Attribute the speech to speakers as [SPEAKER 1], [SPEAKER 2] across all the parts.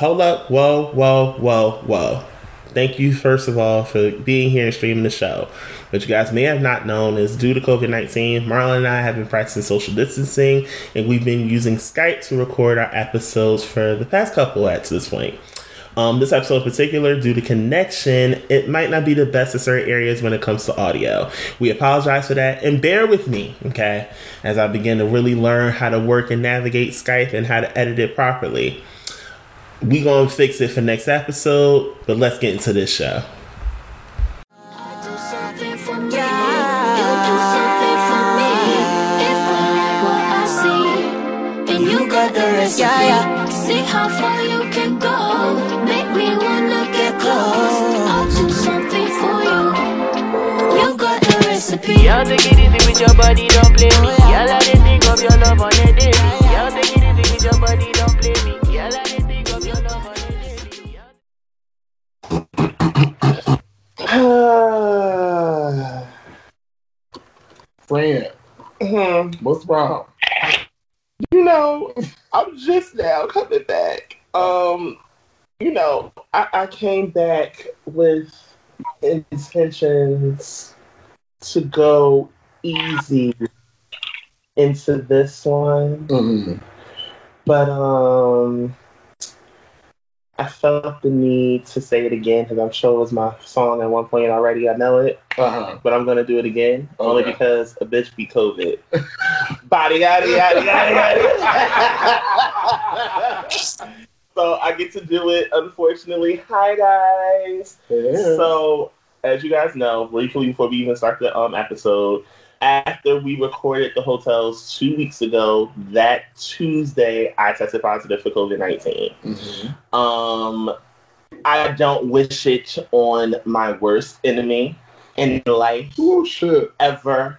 [SPEAKER 1] hold up, whoa, whoa, whoa, whoa. Thank you, first of all, for being here and streaming the show. What you guys may have not known is due to COVID 19, Marlon and I have been practicing social distancing, and we've been using Skype to record our episodes for the past couple at this point. Um, this episode in particular, due to connection, it might not be the best in certain areas when it comes to audio. We apologize for that and bear with me, okay, as I begin to really learn how to work and navigate Skype and how to edit it properly. We gonna fix it for next episode, but let's get into this show.
[SPEAKER 2] Yeah, yeah.
[SPEAKER 3] See how far you can go. Make me wanna get close. I'll do something for you. You got the recipe.
[SPEAKER 4] Y'all take it easy with your body, don't play me. Y'all let it think of your love on a. Y'all take it easy with your body, don't
[SPEAKER 5] Friend,
[SPEAKER 6] Mhm.
[SPEAKER 5] what's wrong?
[SPEAKER 6] You know, I'm just now coming back. Um, you know, I, I came back with intentions to go easy into this one,
[SPEAKER 5] Mm-mm.
[SPEAKER 6] but um, I felt the need to say it again because I'm sure it was my song at one point already. I know it,
[SPEAKER 5] Uh-huh.
[SPEAKER 6] but I'm gonna do it again only because a bitch be COVID. Body, yada, yada, yada. so I get to do it. Unfortunately, hi guys.
[SPEAKER 5] Yeah.
[SPEAKER 6] So as you guys know, briefly before we even start the um episode, after we recorded the hotels two weeks ago, that Tuesday I tested positive for COVID nineteen.
[SPEAKER 5] Mhm.
[SPEAKER 6] Um, I don't wish it on my worst enemy in life
[SPEAKER 5] Oh shit.
[SPEAKER 6] ever.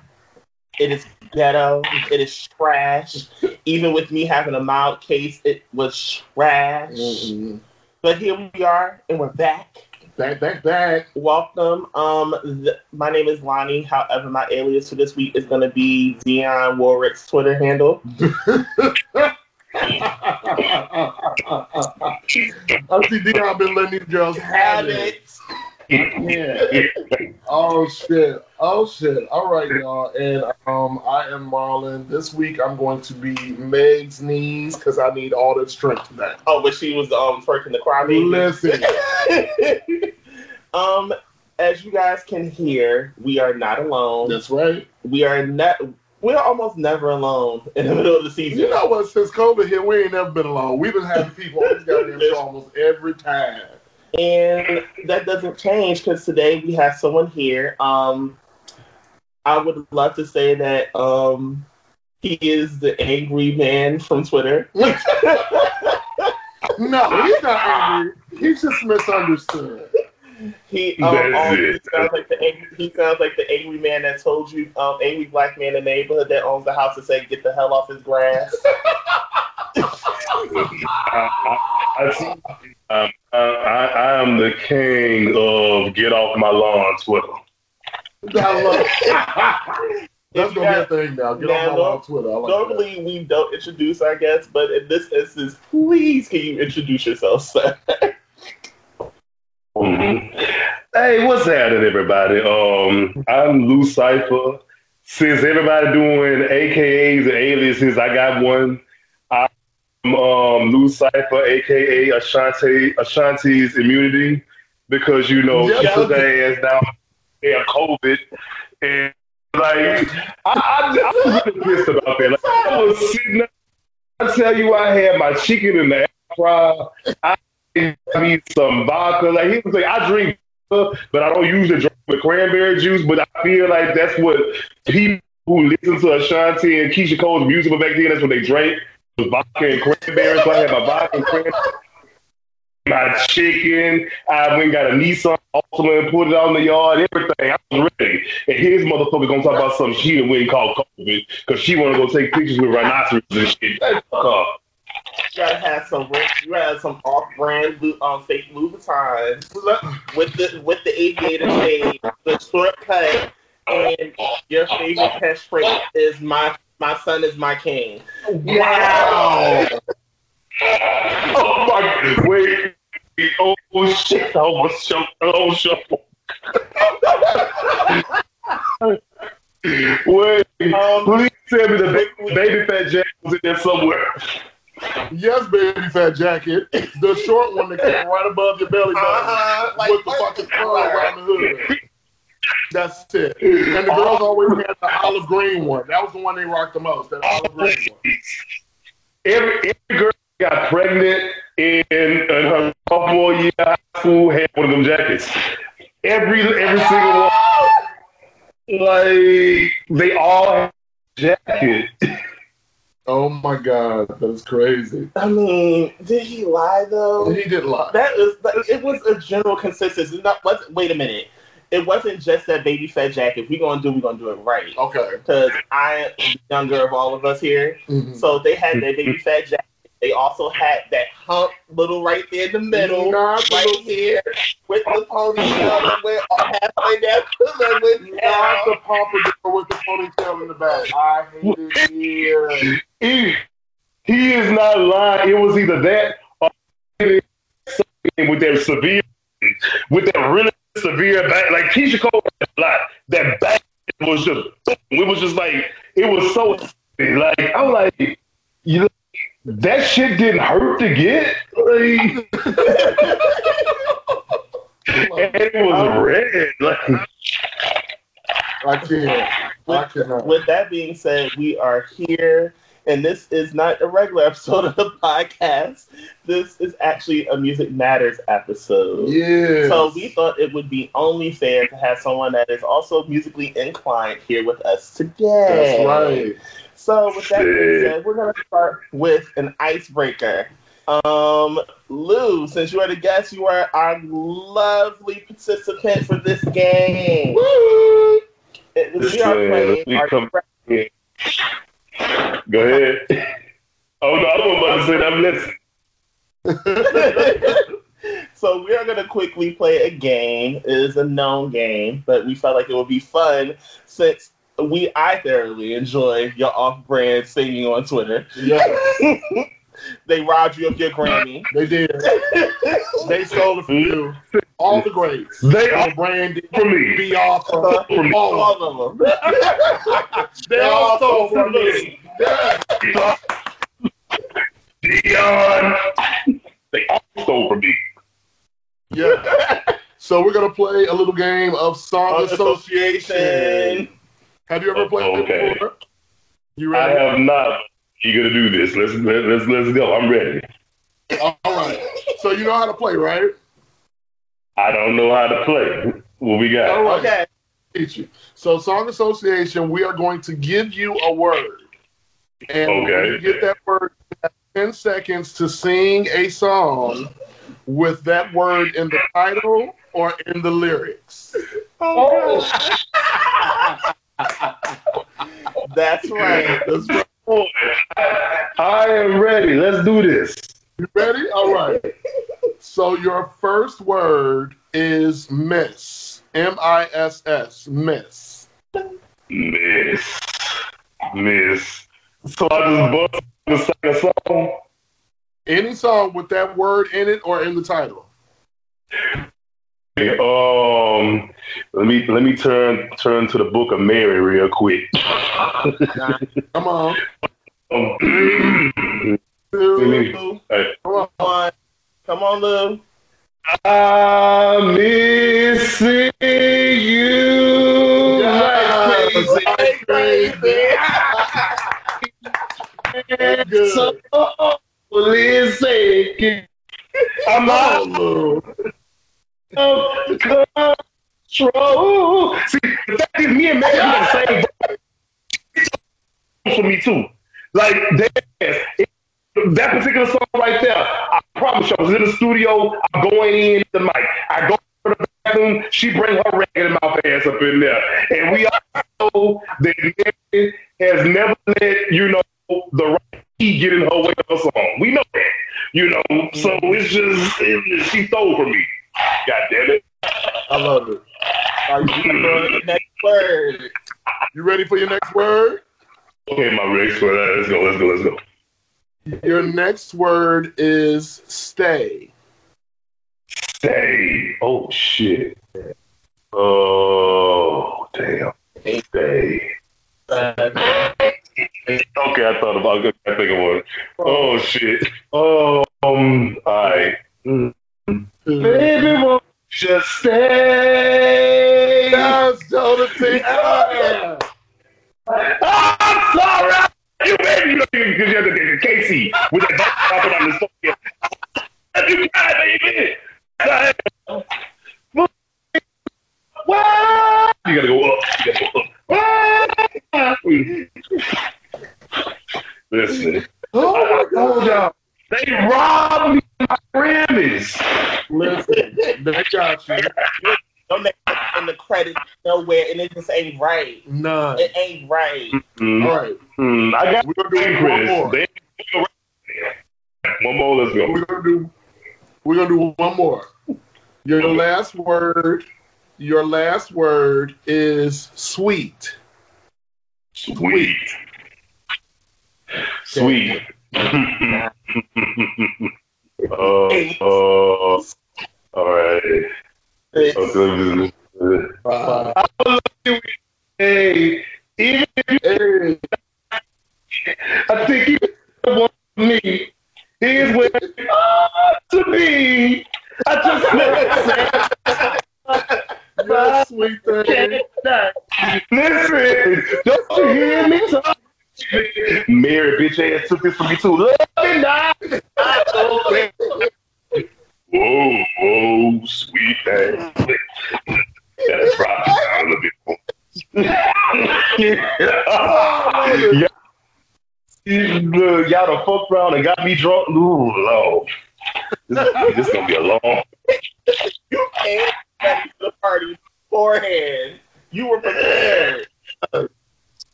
[SPEAKER 6] It is ghetto. It is trash. Even with me having a mild case, it was trash.
[SPEAKER 5] Mm-mm.
[SPEAKER 6] But here we are, and we're back.
[SPEAKER 5] Back, back, back.
[SPEAKER 6] Welcome. Um, th- my name is Lonnie. However, my alias for this week is going to be Dionne Warwick's Twitter handle.
[SPEAKER 5] I see Dionne been letting these girls have
[SPEAKER 6] Have
[SPEAKER 5] it. Yeah. Oh shit. Oh shit. All right, y'all. And um, I am Marlon. This week I'm going to be Meg's knees because I need all the strength back.
[SPEAKER 6] Oh, but she was um twerking the cry baby.
[SPEAKER 5] Listen.
[SPEAKER 6] um, as you guys can hear, we are not alone.
[SPEAKER 5] That's right.
[SPEAKER 6] We are not. We're almost never alone in the middle of the season.
[SPEAKER 5] You know what? Since COVID hit, we ain't never been alone. We've been having people on this goddamn show almost every time.
[SPEAKER 6] And that doesn't change because today we have someone here. Um, I would love to say that um, he is the angry man from Twitter.
[SPEAKER 5] No, he's not angry. He's just misunderstood.
[SPEAKER 6] He um,
[SPEAKER 7] That's
[SPEAKER 6] he
[SPEAKER 7] it.
[SPEAKER 6] sounds like the angry, he sounds like the angry man that told you um, angry black man in the neighborhood that owns the house to say get the hell off his grass.
[SPEAKER 7] I, I, I, see, um, I, I, I am the king of get off my lawn Twitter.
[SPEAKER 5] I love. That's gonna be a thing now. Get
[SPEAKER 6] Now,
[SPEAKER 5] on my on Twitter. I like that.
[SPEAKER 6] Normally we don't introduce our guests, but in this instance, please can you introduce yourself, sir?
[SPEAKER 7] Mhm. Hey, what's happening, everybody? Um, I'm Lou Cipher. Since everybody doing AKAs and aliases, I got one. Um, Lou Cipher, aka Ashanti, Ashanti's immunity, because you know
[SPEAKER 5] Yeah.
[SPEAKER 7] she put their ass down in COVID, and like I, I, I'm really pissed about that. Like, I was sitting I tell you, I had my chicken in the fryer. I need some vodka. Like he was like, I drink, vodka, but I don't usually drink with cranberry juice. But I feel like that's what people who listen to Ashanti and Keyshia Cole's music back then, that's what they drank. Was vodka and cranberry. So I had my vodka and cranberry. My chicken, I went got a Nissan Altima and put it in the yard, everything. I was ready. And his motherfucker gonna talk about something she went and called COVID because she wanna go take pictures with rhinoceros and shit. Hey, fuck off.
[SPEAKER 6] You gotta have some. You have some off-brand um, fake Louboutins with the with the aviator shade, the short cut, and your favorite catchphrase is "My my son is my king."
[SPEAKER 5] Wow.
[SPEAKER 7] Oh my! Wait. Oh shit! I almost choked. I almost choked. Wait.
[SPEAKER 6] Um,
[SPEAKER 7] Please tell me the baby, baby fat Jack was in there somewhere.
[SPEAKER 5] Yes, baby fat jacket. The short one that came right above your belly button
[SPEAKER 6] Uh-huh, like-
[SPEAKER 5] with the fucking fur around the hood. That's it. And the girls always had the olive green one. That was the one they rocked the most. That olive green one.
[SPEAKER 7] Every, every girl got pregnant in, in her sophomore year of high school had one of them jackets. Every every single one. Like they all had a jacket.
[SPEAKER 5] Oh my god, that's crazy.
[SPEAKER 6] I mean, did he lie though?
[SPEAKER 5] He didn't lie.
[SPEAKER 6] That is, that, it was a general consensus. It's not, was wait a minute. It wasn't just that baby fat jacket. If we're gonna do, we're gonna do it right.
[SPEAKER 5] Okay.
[SPEAKER 6] Because I am the younger of all of us here,
[SPEAKER 5] Mhm.
[SPEAKER 6] so they had that baby fat jacket. They also had that hump little right there in the middle,
[SPEAKER 5] Not the
[SPEAKER 6] right
[SPEAKER 5] little-
[SPEAKER 6] here, with the ponytail that went halfway down to the went
[SPEAKER 5] Not
[SPEAKER 6] down.
[SPEAKER 5] the pompadour with the ponytail in the back. I hate it here.
[SPEAKER 7] He, he is not lying. It was either that or with that severe, with that really severe back. Like Keyshia Cole had a lot. That back was just, it was just like, it was so, like, I'm like, you know, that shit didn't hurt to get. Like, and it was red. Like,
[SPEAKER 5] I can't. I cannot.
[SPEAKER 6] With that being said, we are here, and this is not a regular episode of the podcast. This is actually a Music Matters episode.
[SPEAKER 5] Yeah.
[SPEAKER 6] So we thought it would be only fair to have someone that is also musically inclined here with us today.
[SPEAKER 5] That's right.
[SPEAKER 6] So with that being said, we're gonna start with an icebreaker. Um, Lou, since you are the guest, you are our lovely participant for this game.
[SPEAKER 5] Woo!
[SPEAKER 6] It- we are playing.
[SPEAKER 7] we
[SPEAKER 6] Are
[SPEAKER 7] come-
[SPEAKER 6] you ready?
[SPEAKER 7] go ahead. Oh no, I was about to say that. I'm listening.
[SPEAKER 6] so we are going to quickly play a game. It is a known game, but we felt like it would be fun since we I thoroughly enjoy your off-brand singing on Twitter.
[SPEAKER 5] Yeah,
[SPEAKER 6] they robbed you of your Grammy.
[SPEAKER 5] they did. They stole it from you. All the greats.
[SPEAKER 7] They are
[SPEAKER 5] From Brandy,
[SPEAKER 7] for me.
[SPEAKER 5] Biafra,
[SPEAKER 7] From
[SPEAKER 5] all of them.
[SPEAKER 6] All of them.
[SPEAKER 5] They all stole from me.
[SPEAKER 7] Dionne. They all stole from me.
[SPEAKER 5] Yeah. So we're gonna play a little game of song association.
[SPEAKER 6] Association.
[SPEAKER 5] Have you ever played it
[SPEAKER 7] Okay.
[SPEAKER 5] before? You ready?
[SPEAKER 7] I have not. You gonna do this? Let's let, let's let's go. I'm ready.
[SPEAKER 5] All right. So you know how to play, right?
[SPEAKER 7] I don't know how to play. What we got?
[SPEAKER 5] All right.
[SPEAKER 6] Okay.
[SPEAKER 5] Teach you. So song association, we are going to give you a word, and when you get that word, ten seconds to sing a song with that word in the title or in the lyrics.
[SPEAKER 6] Oh, oh. That's right.
[SPEAKER 5] That's right.
[SPEAKER 7] Boy, I am ready. Let's do this.
[SPEAKER 5] You ready? All right. So your first word is miss. M I S S. Miss.
[SPEAKER 7] Miss, miss. So I just bust and sing song.
[SPEAKER 5] Any song with that word in it or in the title.
[SPEAKER 7] Um, let me let me turn turn to the Book of Mary real quick.
[SPEAKER 5] Come on.
[SPEAKER 7] Um,
[SPEAKER 6] Lou,
[SPEAKER 5] come on.
[SPEAKER 6] Come on. Come on, Lou.
[SPEAKER 7] I'm missing you.
[SPEAKER 5] Yes,
[SPEAKER 7] like
[SPEAKER 5] crazy. Good.
[SPEAKER 7] So listen, I'm out. Of control. See, the fact is, me and Megan got the same for me too. Like that, that particular song right there. I promise you, I was in the studio. I'm going in the mic. I go to the bathroom. She bring her ragged mouth ass up in there, and we all know that Megan has never let you know the right key get in her way of a song. We know that, you know. So mm-hmm. it's just it, she stole from me. God damn it.
[SPEAKER 5] I love it.
[SPEAKER 6] Are you ready for the next word?
[SPEAKER 5] You ready for your next word?
[SPEAKER 7] Okay, my Rex, well, let's go, let's go, let's go.
[SPEAKER 5] Your next word is stay.
[SPEAKER 7] Stay. Oh shit. Oh damn. Stay. Okay, I thought about it. I think of one. Oh shit. Oh, um, alright. Mm. Baby, won't just stay?
[SPEAKER 5] Yes, Jodeci. Yeah.
[SPEAKER 7] Ah, I'm sorry. You baby, you because you have to take Casey with that popping on the story. You cry, baby. What? You gotta go up. You gotta go up. Listen,
[SPEAKER 5] Oh my God.
[SPEAKER 7] y'all they robbed me of my Grammys.
[SPEAKER 5] Listen, they got you.
[SPEAKER 6] Don't make in the credits nowhere, and it just ain't right.
[SPEAKER 5] None.
[SPEAKER 6] It ain't right.
[SPEAKER 7] Mm,
[SPEAKER 5] All right.
[SPEAKER 7] mm, I got
[SPEAKER 5] We're gonna do one more.
[SPEAKER 7] They- One more, let's go.
[SPEAKER 5] We're gonna do. We're gonna do one more. Your last word. Your last word is sweet.
[SPEAKER 7] Sweet. Sweet. Oh, oh, all right. Okay.
[SPEAKER 5] Uh,
[SPEAKER 7] Hey, even
[SPEAKER 5] hey,
[SPEAKER 7] I think you want me. Here's where it ought to be. I just
[SPEAKER 5] you're a sweet thing.
[SPEAKER 7] Listen, don't you hear me talk? Mary bitch ass took this from me too. Love me not. Whoa, whoa, sweet thing. That's probably down a little bit more. yeah. Y'all done fucked around and got me drunk. Ooh, Lord. This, this is gonna be a long.
[SPEAKER 6] You came for the party beforehand. You were prepared.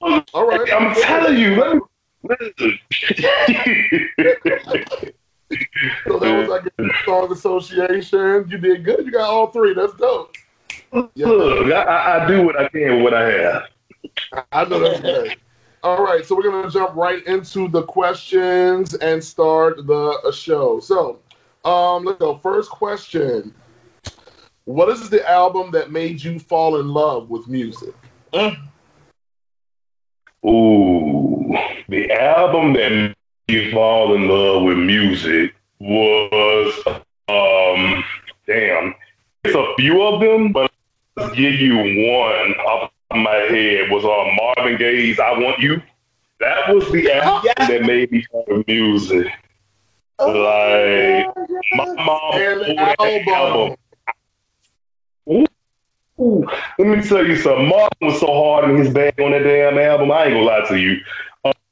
[SPEAKER 5] All right.
[SPEAKER 7] I'm telling you. Let me, listen.
[SPEAKER 5] So that was like a song association. You did good. You got all three. That's dope. Yeah,
[SPEAKER 7] Look, I, I, I do what I can with what I have.
[SPEAKER 5] I know that's good. All right, so we're gonna jump right into the questions and start the uh, show. So, um, let's go. First question: What is the album that made you fall in love with music?
[SPEAKER 7] Ooh, the album that made me fall in love with music was, um, damn, it's a few of them, but I'll give you one off the top of my head was uh, Marvin Gaye's "I Want You." That was the album
[SPEAKER 6] Yeah.
[SPEAKER 7] that made me fall in music. Like my mom that
[SPEAKER 5] album.
[SPEAKER 7] album. Ooh, let me tell you something. Marvin was so hard in his bag on that damn album. I ain't gonna lie to you.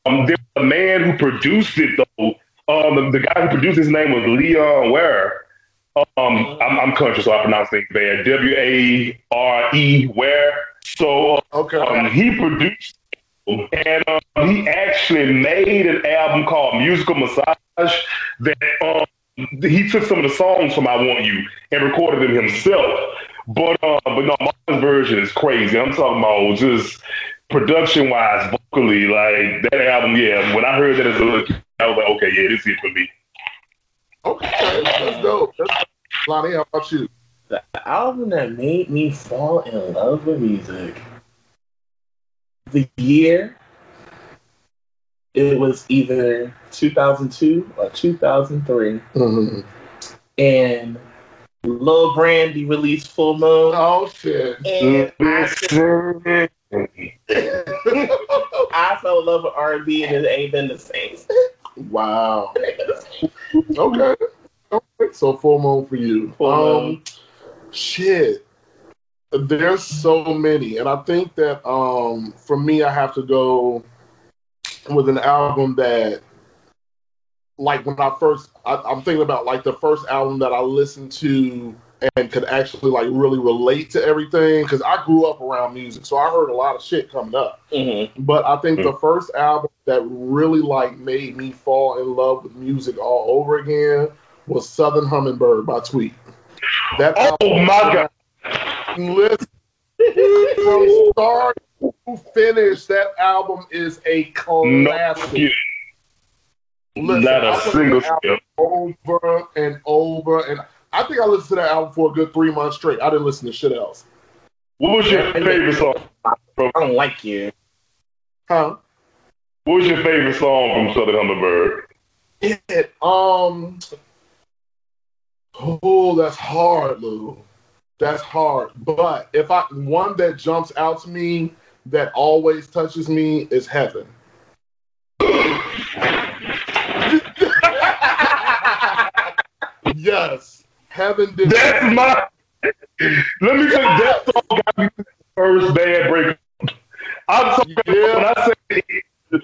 [SPEAKER 7] Um, there was a man who produced it though. Um, the, the guy who produced his name was Leon Ware. Um, I'm, I'm conscious, so I pronounce things bad. W A R E Ware. So
[SPEAKER 5] Okay.
[SPEAKER 7] um, he produced and um, he actually made an album called Musical Massage that um, he took some of the songs from I Want You and recorded them himself. But uh, but no, my version is crazy. I'm talking about just production wise, vocally, like that album. Yeah, when I heard that as a little kid, I was like, okay, yeah, this is it for me.
[SPEAKER 5] Okay, that's dope. That's Lonnie, how about you?
[SPEAKER 6] The album that made me fall in love with music. The year, it was either 2002 or 2003.
[SPEAKER 5] Mm-hmm.
[SPEAKER 6] And Lil Brandy released Full Moon.
[SPEAKER 5] Oh shit!
[SPEAKER 6] And I, I fell in love with R&B and it ain't been the same.
[SPEAKER 5] Wow. Okay. Okay. So full moon for you.
[SPEAKER 6] Full
[SPEAKER 5] um,
[SPEAKER 6] Moon.
[SPEAKER 5] shit. There's so many, and I think that um, for me, I have to go with an album that, like, when I first, I, I'm thinking about like the first album that I listened to and could actually like really relate to everything because I grew up around music, so I heard a lot of shit coming up.
[SPEAKER 6] Mm-hmm.
[SPEAKER 5] But I think the first album that really like made me fall in love with music all over again was Southern Hummingbird by Tweet. That
[SPEAKER 7] Oh
[SPEAKER 5] album,
[SPEAKER 7] my god!
[SPEAKER 5] listen, from start to finish, that album is a
[SPEAKER 7] No,
[SPEAKER 5] classic.
[SPEAKER 7] kidding.
[SPEAKER 5] Listen,
[SPEAKER 7] Not a single
[SPEAKER 5] the
[SPEAKER 7] skip.
[SPEAKER 5] over and over, and I think I listened to that album for a good three months straight. I didn't listen to shit else.
[SPEAKER 7] What was your favorite song?
[SPEAKER 6] I don't like you.
[SPEAKER 5] Huh?
[SPEAKER 7] What was your favorite song from Southern Hummingbird?
[SPEAKER 5] It, um. Oh, that's hard, Lou. That's hard. But if I one that jumps out to me that always touches me is Heaven. Yes, Heaven did.
[SPEAKER 7] That's my. Let me tell you, that song got me the first bad breakup. I'm talking
[SPEAKER 5] Yeah.
[SPEAKER 7] when I say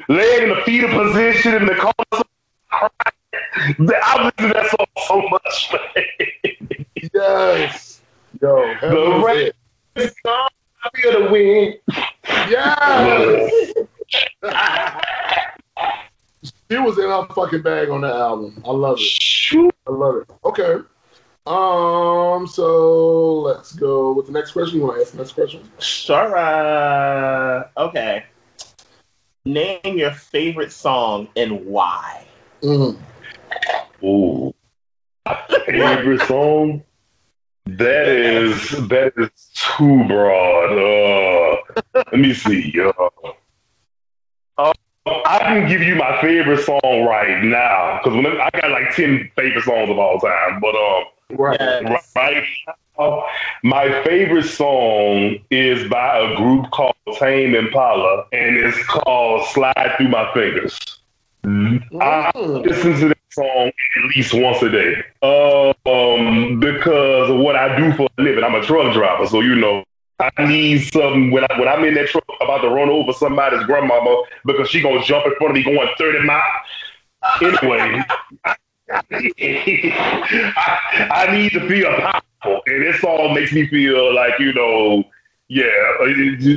[SPEAKER 7] leg in the fetal position in the corner. I listen to that song so much, man.
[SPEAKER 5] Yes. Yo,
[SPEAKER 7] The rain-
[SPEAKER 5] it.
[SPEAKER 7] I feel the wind.
[SPEAKER 5] Yes. She was in her fucking bag on that album. I love it.
[SPEAKER 7] Shoot.
[SPEAKER 5] I love it. Okay. Um. So let's go with the next question. You want to ask the next question?
[SPEAKER 6] Sure. uh, Okay. Name your favorite song and why.
[SPEAKER 5] Mm.
[SPEAKER 7] Ooh. Favorite song? That is that is too broad. Uh, let me see. Uh, uh, I can give you my favorite song right now because I got like ten favorite songs of all time. But um,
[SPEAKER 5] Right.
[SPEAKER 7] Right now, my favorite song is by a group called Tame Impala, and it's called "Slide Through My Fingers." I
[SPEAKER 5] Mm.
[SPEAKER 7] listen to that song at least once a day. Um, because of what I do for a living. I'm a truck driver, so you know I need something when I when I'm in that truck about to run over somebody's grandmama because she gonna jump in front of me going 30 miles. Anyway, I, I need to feel powerful, and this song makes me feel like you know, yeah. uh,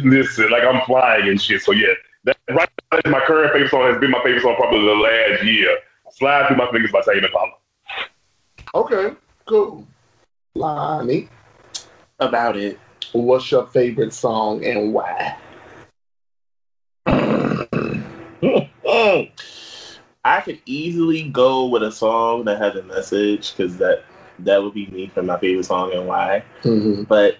[SPEAKER 7] Listen, like I'm flying and shit. So yeah, that right now, is my current favorite song has been my favorite song probably the last year. Slide through my fingers by Tame Impala.
[SPEAKER 5] Okay. Cool. Lonnie,
[SPEAKER 6] About it.
[SPEAKER 5] What's your favorite song and why?
[SPEAKER 6] I could easily go with a song that has a message because that that would be me for my favorite song and why.
[SPEAKER 5] Mm-hmm.
[SPEAKER 6] But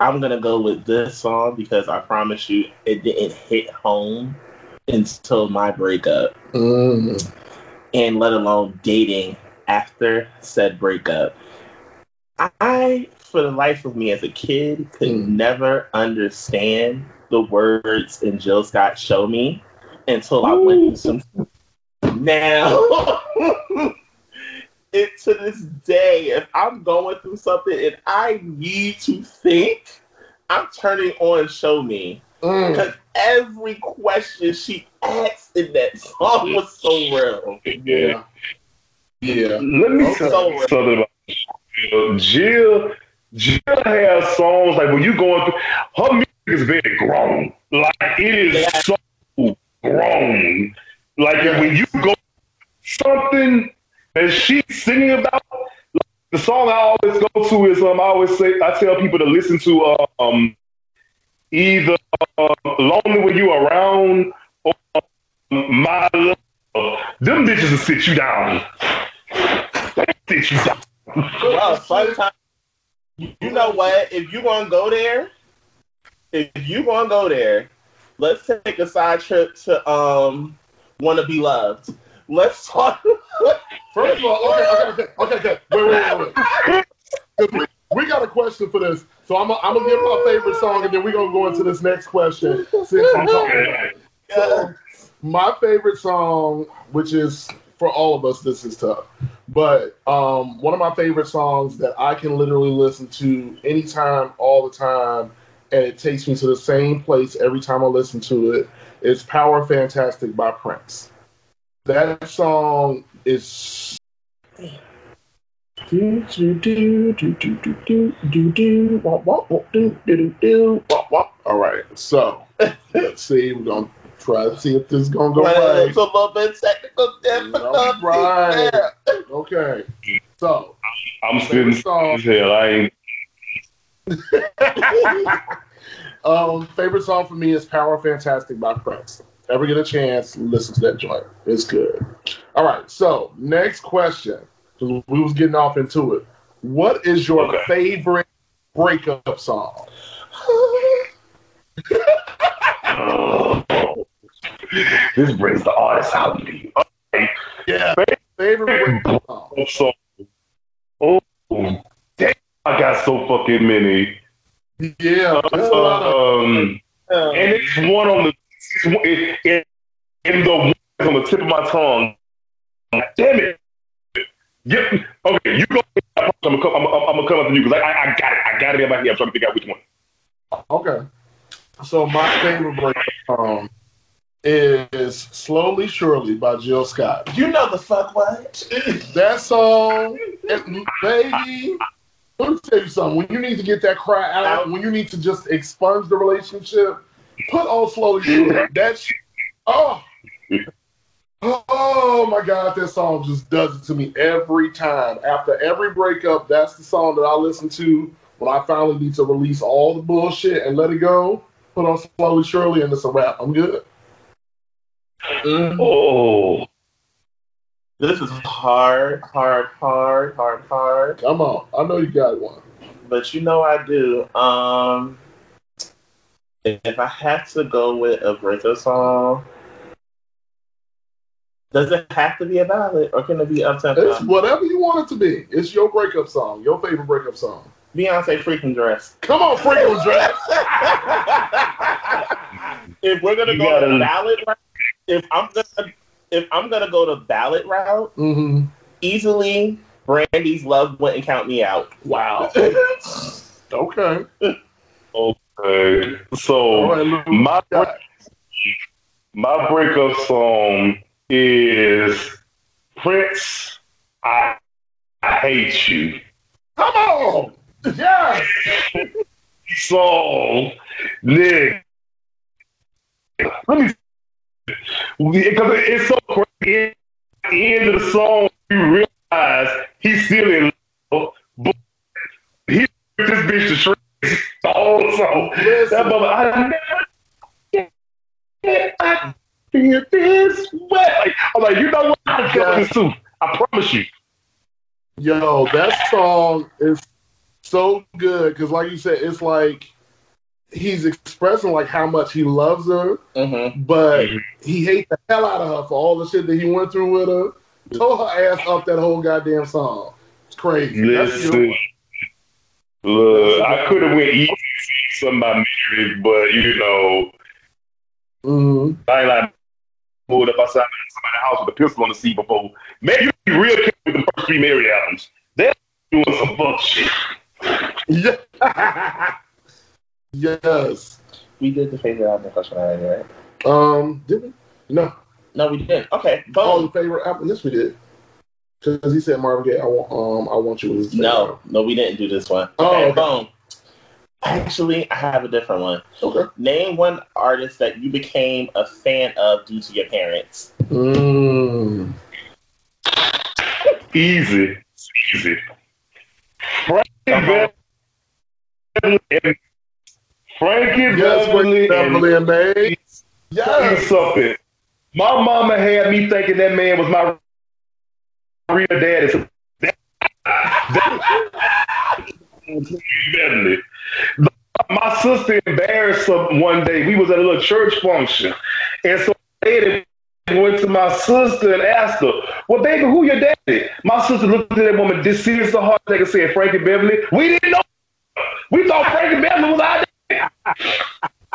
[SPEAKER 6] I'm gonna go with this song because I promise you it didn't hit home until my breakup,
[SPEAKER 5] Mm.
[SPEAKER 6] and let alone dating after said breakup. I, for the life of me as a kid, could
[SPEAKER 5] Mm.
[SPEAKER 6] never understand the words in Jill Scott Show Me until I went through some. Now, it to this day, if I'm going through something and I need to think, I'm turning on Show Me
[SPEAKER 5] Mm.
[SPEAKER 6] because every question she asked in that song was so real.
[SPEAKER 5] Yeah. Yeah.
[SPEAKER 7] Let me
[SPEAKER 5] Okay.
[SPEAKER 7] tell you something about Jill. Jill. Jill has songs like when you going through her music is very grown. Like it is so grown. Like when you go something that she's singing about. like, the song I always go to is um I always say I tell people to listen to uh, um either uh, lonely when you around or um, my love. Them bitches will sit you down. They sit you down.
[SPEAKER 6] Well, sometimes you know what? If you gonna go there, if you gonna go there, let's take a side trip to um wanna be loved. Let's talk.
[SPEAKER 5] First of all, okay, okay, okay, okay, okay. Wait, wait, wait, wait. 'Cause We, we got a question for this, so I'm, I'm gonna give my favorite song, and then we're gonna go into this next question. Since we're talking about it. So, my favorite song, which is for all of us, this is tough, but um, one of my favorite songs that I can literally listen to anytime, all the time, and it takes me to the same place every time I listen to it is "Power Fantastic" by Prince. That song is. Do, do, do, do, do, do, do, do, do, do, do, do, do. All right, so see. We're gonna try to see if this is gonna go right.
[SPEAKER 6] It's a little bit technical difficulty.
[SPEAKER 5] Right.
[SPEAKER 6] there.
[SPEAKER 5] Okay, so
[SPEAKER 7] I'm sitting as hell. I ain't.
[SPEAKER 5] um, favorite song for me is "Power Fantastic" by Prince. ever get a chance, listen to that joint. It's good. All right. So next question. 'cause We was getting off into it. What is your
[SPEAKER 7] Okay.
[SPEAKER 5] favorite breakup song?
[SPEAKER 7] Oh. this brings the artist out in me.
[SPEAKER 5] Yeah. Favorite song.
[SPEAKER 7] Oh, damn, I got so fucking many.
[SPEAKER 5] Yeah. There's a lot of,
[SPEAKER 7] Um, and it's one on the, it, it, and the on the tip of my tongue. Damn it. Yep. Okay, you go. I'm gonna come. I'm, I'm, gonna come up to you because I, I, I got it. I got it in my head. I'm trying to figure out which one.
[SPEAKER 5] Okay. So my favorite is "Slowly Surely" by Jill Scott.
[SPEAKER 6] You know the fuck what?
[SPEAKER 5] That song, it- baby. Let me tell you something. When you need to get that cry out, when you need to just expunge the relationship, put on "Slowly Surely." That shit. Oh. Oh my God, that song just does it to me every time. After every breakup, that's the song that I listen to when I finally need to release all the bullshit and let it go. Put on slowly, surely, and it's a wrap. I'm good.
[SPEAKER 7] Oh,
[SPEAKER 6] This is hard, hard, hard, hard, hard.
[SPEAKER 5] Come on, I know you got one.
[SPEAKER 6] But you know I do. Um, if I have to go with a breakup song, does it have to be a ballad or can it be up
[SPEAKER 5] It's whatever you want it to be. It's your breakup song, your favorite breakup song.
[SPEAKER 6] Beyonce Freakum Dress.
[SPEAKER 5] Come on, Freakum Dress.
[SPEAKER 6] if we're gonna
[SPEAKER 7] You
[SPEAKER 6] go
[SPEAKER 7] gotta-
[SPEAKER 6] the ballad route, if I'm gonna if I'm gonna go the ballad route,
[SPEAKER 5] hmm
[SPEAKER 6] easily Brandy's love wouldn't count me out.
[SPEAKER 5] Wow. okay.
[SPEAKER 7] okay. So
[SPEAKER 5] All right,
[SPEAKER 7] my
[SPEAKER 5] Got it.
[SPEAKER 7] my breakup song is Prince. I I hate you.
[SPEAKER 5] Come on. Yes.
[SPEAKER 7] song, Nick. Let me, because it's so crazy. At the end of the song, you realize he's still in love, but he this bitch to shreds whole. That mother, I never, I feel this way. Like, I'm like, you know what? I feel this too. I promise you.
[SPEAKER 5] Yo, that song is so good because, like you said, it's like he's expressing like how much he loves her,
[SPEAKER 6] Mm-hmm.
[SPEAKER 5] but
[SPEAKER 7] Mhm.
[SPEAKER 5] he hates the hell out of her for all the shit that he went through with her. Tore her ass up that whole goddamn song. It's crazy. That's a good
[SPEAKER 7] Listen, look, I could have went easy something about Mary, but you know,
[SPEAKER 5] Mhm.
[SPEAKER 7] I ain't like pulled up outside somebody's house with a pistol on the seat before. Man, you be real careful with the first three Mary albums. They're doing some fuck shit.
[SPEAKER 5] Yeah. yes.
[SPEAKER 6] We did the favorite album question already, right?
[SPEAKER 5] Um. Did we? No.
[SPEAKER 6] No, we didn't. Okay,
[SPEAKER 5] Oh,
[SPEAKER 6] boom.
[SPEAKER 5] the favorite album. Yes, we did. Because he said Marvin Gaye. I want. Um. I want you. Was
[SPEAKER 6] No,
[SPEAKER 5] album.
[SPEAKER 6] no, we didn't do this one.
[SPEAKER 5] Oh,
[SPEAKER 6] Okay,
[SPEAKER 5] okay.
[SPEAKER 6] boom. Actually, I have a different one.
[SPEAKER 5] Okay.
[SPEAKER 6] Name one artist that you became a fan of due to your parents.
[SPEAKER 5] Mm.
[SPEAKER 7] Easy. Easy. Frankie Beverly and Frankie
[SPEAKER 5] Yes,
[SPEAKER 7] Beverly and
[SPEAKER 5] Beverly and May.
[SPEAKER 7] tell
[SPEAKER 5] Yes.
[SPEAKER 7] something. My mama had me thinking that man was my real daddy. That, that, Beverly. My sister embarrassed her one day. We was at a little church function, and so they went to my sister and asked her, "Well, baby, who your daddy?" My sister looked at that woman, this serious to heart attack, and said, "Frankie Beverly." We didn't know. We thought Frankie Beverly was our daddy.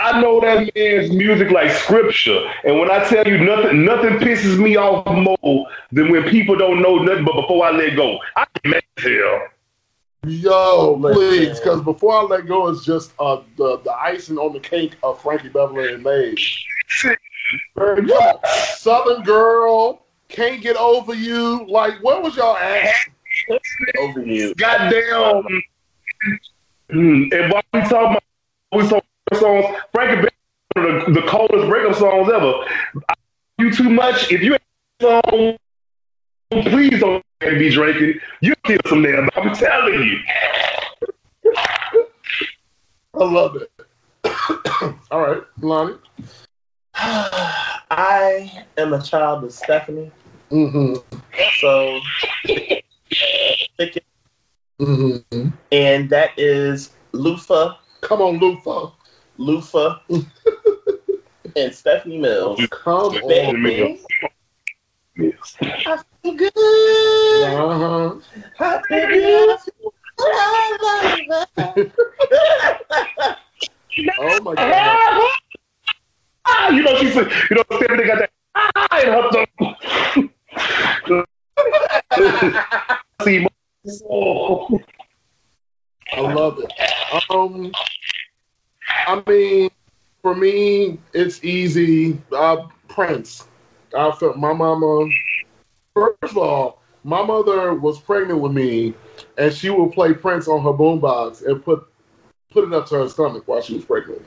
[SPEAKER 7] I know that man's music like scripture, and when I tell you nothing, nothing pisses me off more than when people don't know nothing. But before I let go, I get mad as hell.
[SPEAKER 5] Yo, please, because before I let go, is just uh, the the icing on the cake of Frankie Beverly and May. Southern girl can't get over you. Like, where was y'all at?
[SPEAKER 6] Over you.
[SPEAKER 7] Goddamn. Mm, And while we talk about we talk songs, Frankie Beverly, one of the, the coldest breakup songs ever. I love you too much. If you ain't song, please don't be drinking. You kill some damn. I'm telling you.
[SPEAKER 5] I love it. All right, Lonnie.
[SPEAKER 6] I am a child of Stephanie,
[SPEAKER 5] Mm-hmm.
[SPEAKER 6] so
[SPEAKER 5] Mm-hmm.
[SPEAKER 6] and that is Lufa,
[SPEAKER 5] Come on, Lufa.
[SPEAKER 6] Lufa, and Stephanie Mills.
[SPEAKER 5] Come
[SPEAKER 7] Let
[SPEAKER 5] on.
[SPEAKER 7] me go. Yes.
[SPEAKER 6] I feel good.
[SPEAKER 5] Uh-huh.
[SPEAKER 6] I feel beautiful.
[SPEAKER 5] Oh my god.
[SPEAKER 7] Ah, you know she said, you know Stephanie got that ah in her throat. See, oh,
[SPEAKER 5] I love it. Um, I mean, for me, it's easy. Uh, Prince. I felt my mama. First of all, my mother was pregnant with me, and she would play Prince on her boombox and put put it up to her stomach while she was pregnant.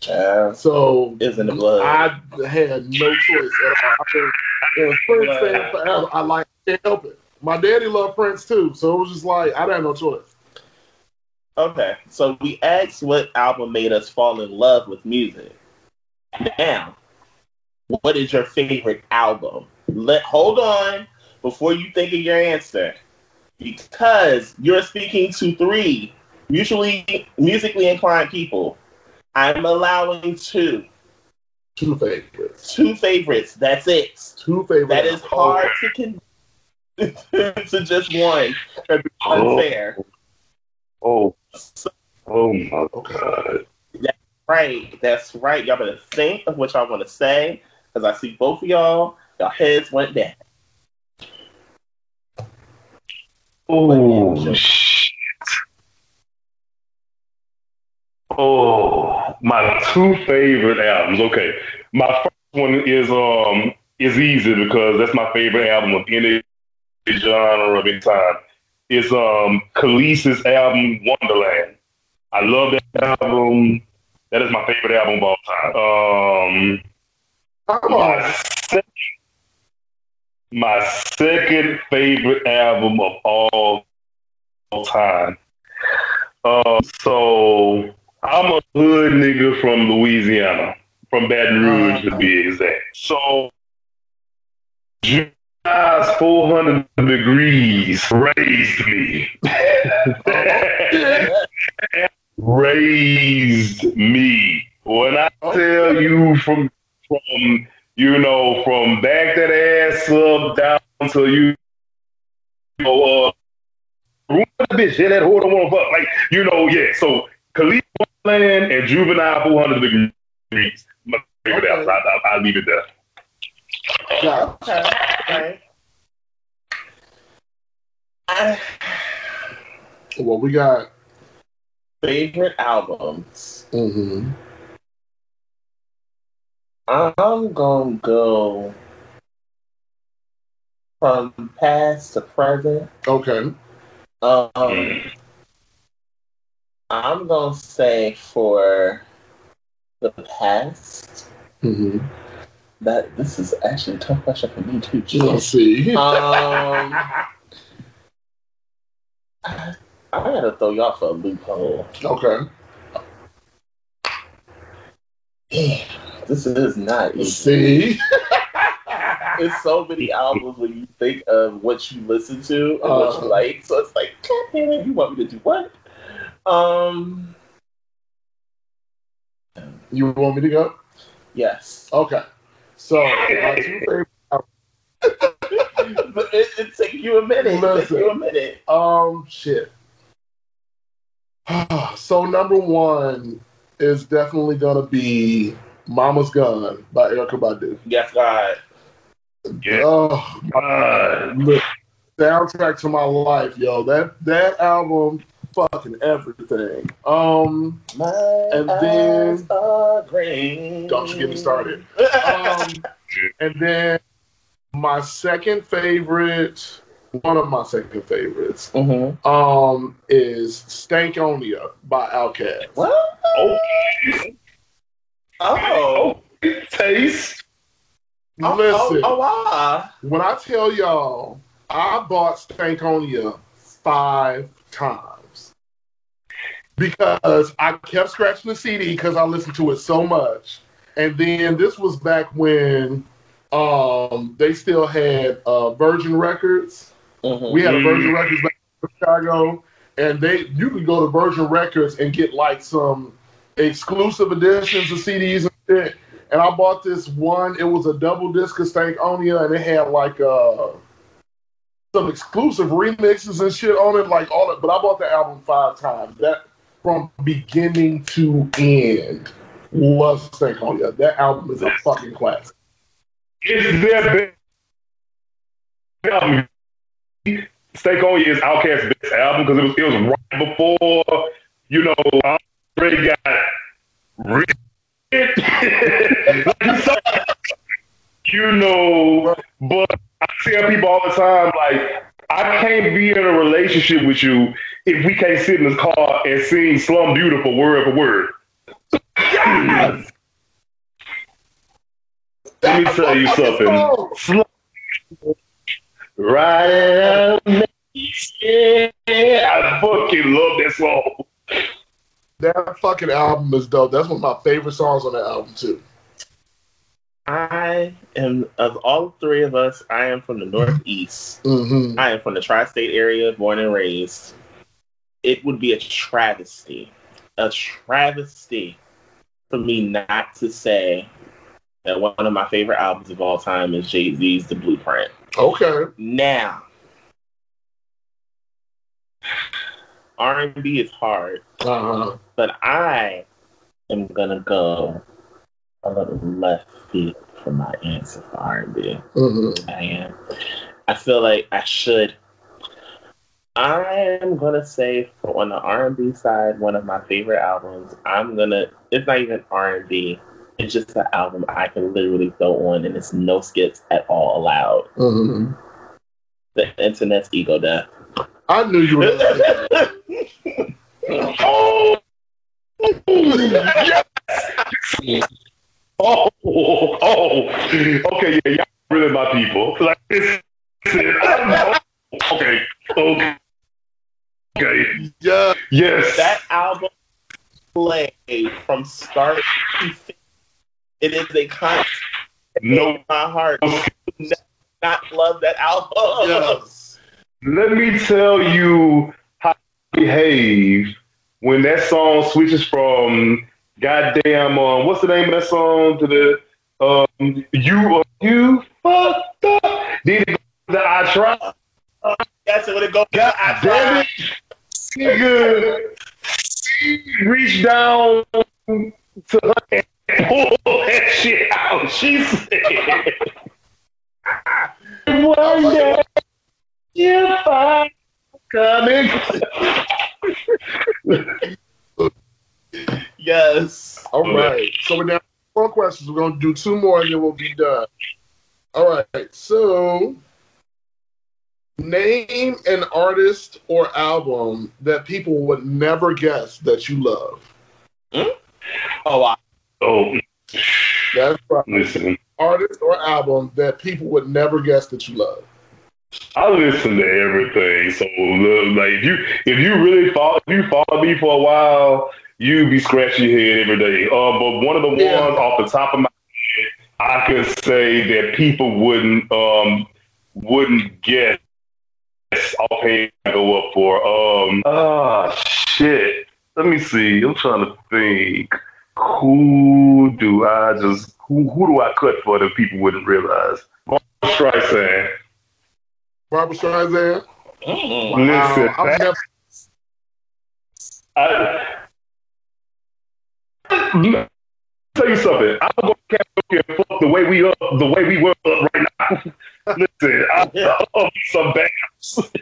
[SPEAKER 6] Child
[SPEAKER 5] So
[SPEAKER 6] is in the blood.
[SPEAKER 5] I had no choice at all. Been, been Prince fan forever. I like can't help it. My daddy loved Prince too, so it was just like I had no choice.
[SPEAKER 6] Okay, so we asked what album made us fall in love with music. Now, what is your favorite album? Let hold on before you think of your answer, because you're speaking to three mutually musically inclined people. I'm allowing two,
[SPEAKER 5] Two favorites.
[SPEAKER 6] two favorites. That's it.
[SPEAKER 5] Two favorites.
[SPEAKER 6] That is hard to con- to just one. That'd be unfair.
[SPEAKER 7] oh, oh my god.
[SPEAKER 6] That's right, that's right. Y'all better think of what y'all want to say, because I see both of y'all. Y'all heads went down.
[SPEAKER 7] Oh shit. Oh, my two favorite albums. Okay, my first one is um is easy because that's my favorite album of any genre of any time. It's um Kelis's album Wanderland. I love that album. That is my favorite album of all time. Um,
[SPEAKER 5] Come
[SPEAKER 7] my
[SPEAKER 5] on.
[SPEAKER 7] second, my second favorite album of all, all time. Um, so I'm a hood nigga from Louisiana, from Baton Rouge to be exact. So July's 400 degrees raised me. raised me. When I tell you from from you know from back that ass up down to you you know uh bitch, yeah, that don't want fuck. Like, you know, yeah. So Kelis Wanderland and Juvenile 400 degrees.
[SPEAKER 5] Okay.
[SPEAKER 7] I, I, I'll leave it there.
[SPEAKER 5] Yeah.
[SPEAKER 6] Okay, okay. I,
[SPEAKER 5] Well, we got.
[SPEAKER 6] favorite albums.
[SPEAKER 5] Mm-hmm.
[SPEAKER 6] I'm gonna go from past to present.
[SPEAKER 5] Okay.
[SPEAKER 6] Um. I'm gonna say for the past.
[SPEAKER 5] Mm-hmm.
[SPEAKER 6] That this is actually a tough question for me too.
[SPEAKER 5] Let's see.
[SPEAKER 6] Um, I gotta throw y'all for a loophole.
[SPEAKER 5] okay.
[SPEAKER 6] Damn, this is not easy.
[SPEAKER 5] See.
[SPEAKER 6] It's so many albums when you think of what you listen to and what
[SPEAKER 5] Uh.
[SPEAKER 6] you like. So it's like, God damn it, you want me to do what? Um,
[SPEAKER 5] You want me to go?
[SPEAKER 6] yes.
[SPEAKER 5] Okay. So my two favorite.
[SPEAKER 6] But it, it take you a minute. It take you a minute.
[SPEAKER 5] Um, shit. so number one is definitely gonna be "Mama's Gun" by Erykah Badu.
[SPEAKER 6] Yes, God.
[SPEAKER 7] Yeah.
[SPEAKER 5] Oh,
[SPEAKER 7] God.
[SPEAKER 5] look, soundtrack to my life, yo. That that album, fucking everything. Um,
[SPEAKER 6] My
[SPEAKER 5] And then-
[SPEAKER 6] eyes are green.
[SPEAKER 5] Don't you get me started. um, and then my second favorite, one of my second favorites,
[SPEAKER 6] mm-hmm.
[SPEAKER 5] um, is "Stankonia" by Outkast.
[SPEAKER 6] What?
[SPEAKER 7] Oh,
[SPEAKER 6] Oh.
[SPEAKER 7] oh, taste.
[SPEAKER 6] Oh,
[SPEAKER 5] Listen,
[SPEAKER 6] oh, oh, wow.
[SPEAKER 5] when I tell y'all, I bought Stankonia five times. Because I kept scratching the CD because I listened to it so much. And then this was back when um, they still had uh, Virgin Records.
[SPEAKER 6] Mhm.
[SPEAKER 5] We had a. Virgin Records back in Chicago, and they you could go to Virgin Records and get like some exclusive editions of CDs and shit. And I bought this one. It was a double disc of Stankonia, and it had like uh some exclusive remixes and shit on it, like all that. But I bought the album five times. That from beginning to end was Stankonia. That album is a fucking classic.
[SPEAKER 7] It's their best album. On You is Outkast's best album because it was, it was right before, you know, already got. You know, but I tell people all the time, like, I can't be in a relationship with you if we can't sit in this car and sing Slum Beautiful word for word. Yes! Let me tell you something. Slum Right yeah, I fucking love that song.
[SPEAKER 5] That fucking album is dope. That's one of my favorite songs on that album too.
[SPEAKER 6] Am of all three of us. I am from the Northeast.
[SPEAKER 5] Mm-hmm.
[SPEAKER 6] I am from the tri-state area, born and raised. It would be a travesty, a travesty for me not to say that one of my favorite albums of all time is Jay Z's The Blueprint.
[SPEAKER 5] Okay.
[SPEAKER 6] Now, R and B is hard,
[SPEAKER 5] Uh-huh.
[SPEAKER 6] but I am gonna go a little left field for my answer for R and B.
[SPEAKER 5] Mm-hmm.
[SPEAKER 6] I am. I feel like I should. I am gonna say for on the R and B side, one of my favorite albums. I'm gonna. It's not even R and B. It's just an album I can literally throw on, and it's no skips at all allowed.
[SPEAKER 5] Mm-hmm.
[SPEAKER 6] The Internet's Ego Death.
[SPEAKER 5] I knew you were.
[SPEAKER 7] Oh, yes. Oh, oh, okay, yeah, y'all really my people. Like, it's, okay, okay, okay,
[SPEAKER 5] yeah.
[SPEAKER 7] yes.
[SPEAKER 6] that album played from start to finish. It is a constant
[SPEAKER 7] no,
[SPEAKER 6] in my heart. Not love that album.
[SPEAKER 5] Yes.
[SPEAKER 7] let me tell you how to behave when that song switches from goddamn um, what's the name of that song to the um you you fucked up. Then it goes to I try.
[SPEAKER 6] That's it. when it goes.
[SPEAKER 7] God
[SPEAKER 6] I
[SPEAKER 7] it, nigga. She reached down to her and pulled that shit out. She said, "One day you find coming."
[SPEAKER 6] Yes.
[SPEAKER 5] All right. So we're now four questions. We're gonna do two more and then we'll be done. All right. So name an artist or album that people would never guess that you love. Hmm?
[SPEAKER 6] Oh, I,
[SPEAKER 7] Oh,
[SPEAKER 5] That's right.
[SPEAKER 7] listen.
[SPEAKER 5] Artist or album that people would never guess that you love.
[SPEAKER 7] I listen to everything. So look, like if you if you really follow if you follow me for a while, you be scratching your head every day. Uh, but one of the
[SPEAKER 5] Yeah.
[SPEAKER 7] ones off the top of my head, I could say that people wouldn't um wouldn't guess. Okay, I go up for um. Ah, shit. Let me see. I'm trying to think. Who do I just who who do I cut for that people wouldn't realize? Streisand.
[SPEAKER 5] Barbra Streisand.
[SPEAKER 6] mm,
[SPEAKER 7] Listen,
[SPEAKER 5] Wow. I've
[SPEAKER 7] tell you something. I'm gonna karaoke and fuck the way we up, the way we were up right now. Listen, I love some bands.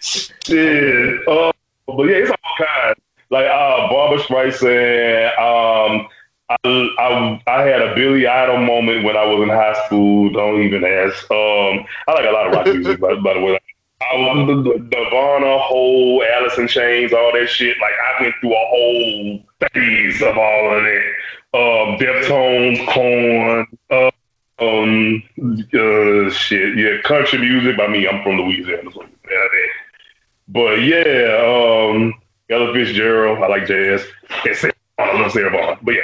[SPEAKER 7] Shit. Uh, but yeah, it's all kinds. Like uh, Barbra Streisand. Um, I, I I had a Billy Idol moment when I was in high school. Don't even ask. Um, I like a lot of rock music, by, by the way. I was the, the Alice in Chains, all that shit. Like I went through a whole phase of all of that. Um, Deftones, Korn, uh, um, uh, shit, yeah, country music. By me, I'm from Louisiana, so yeah. But yeah, um, Ella Fitzgerald. I like jazz. And Sarah. I love Sarah Vaughan. But yeah,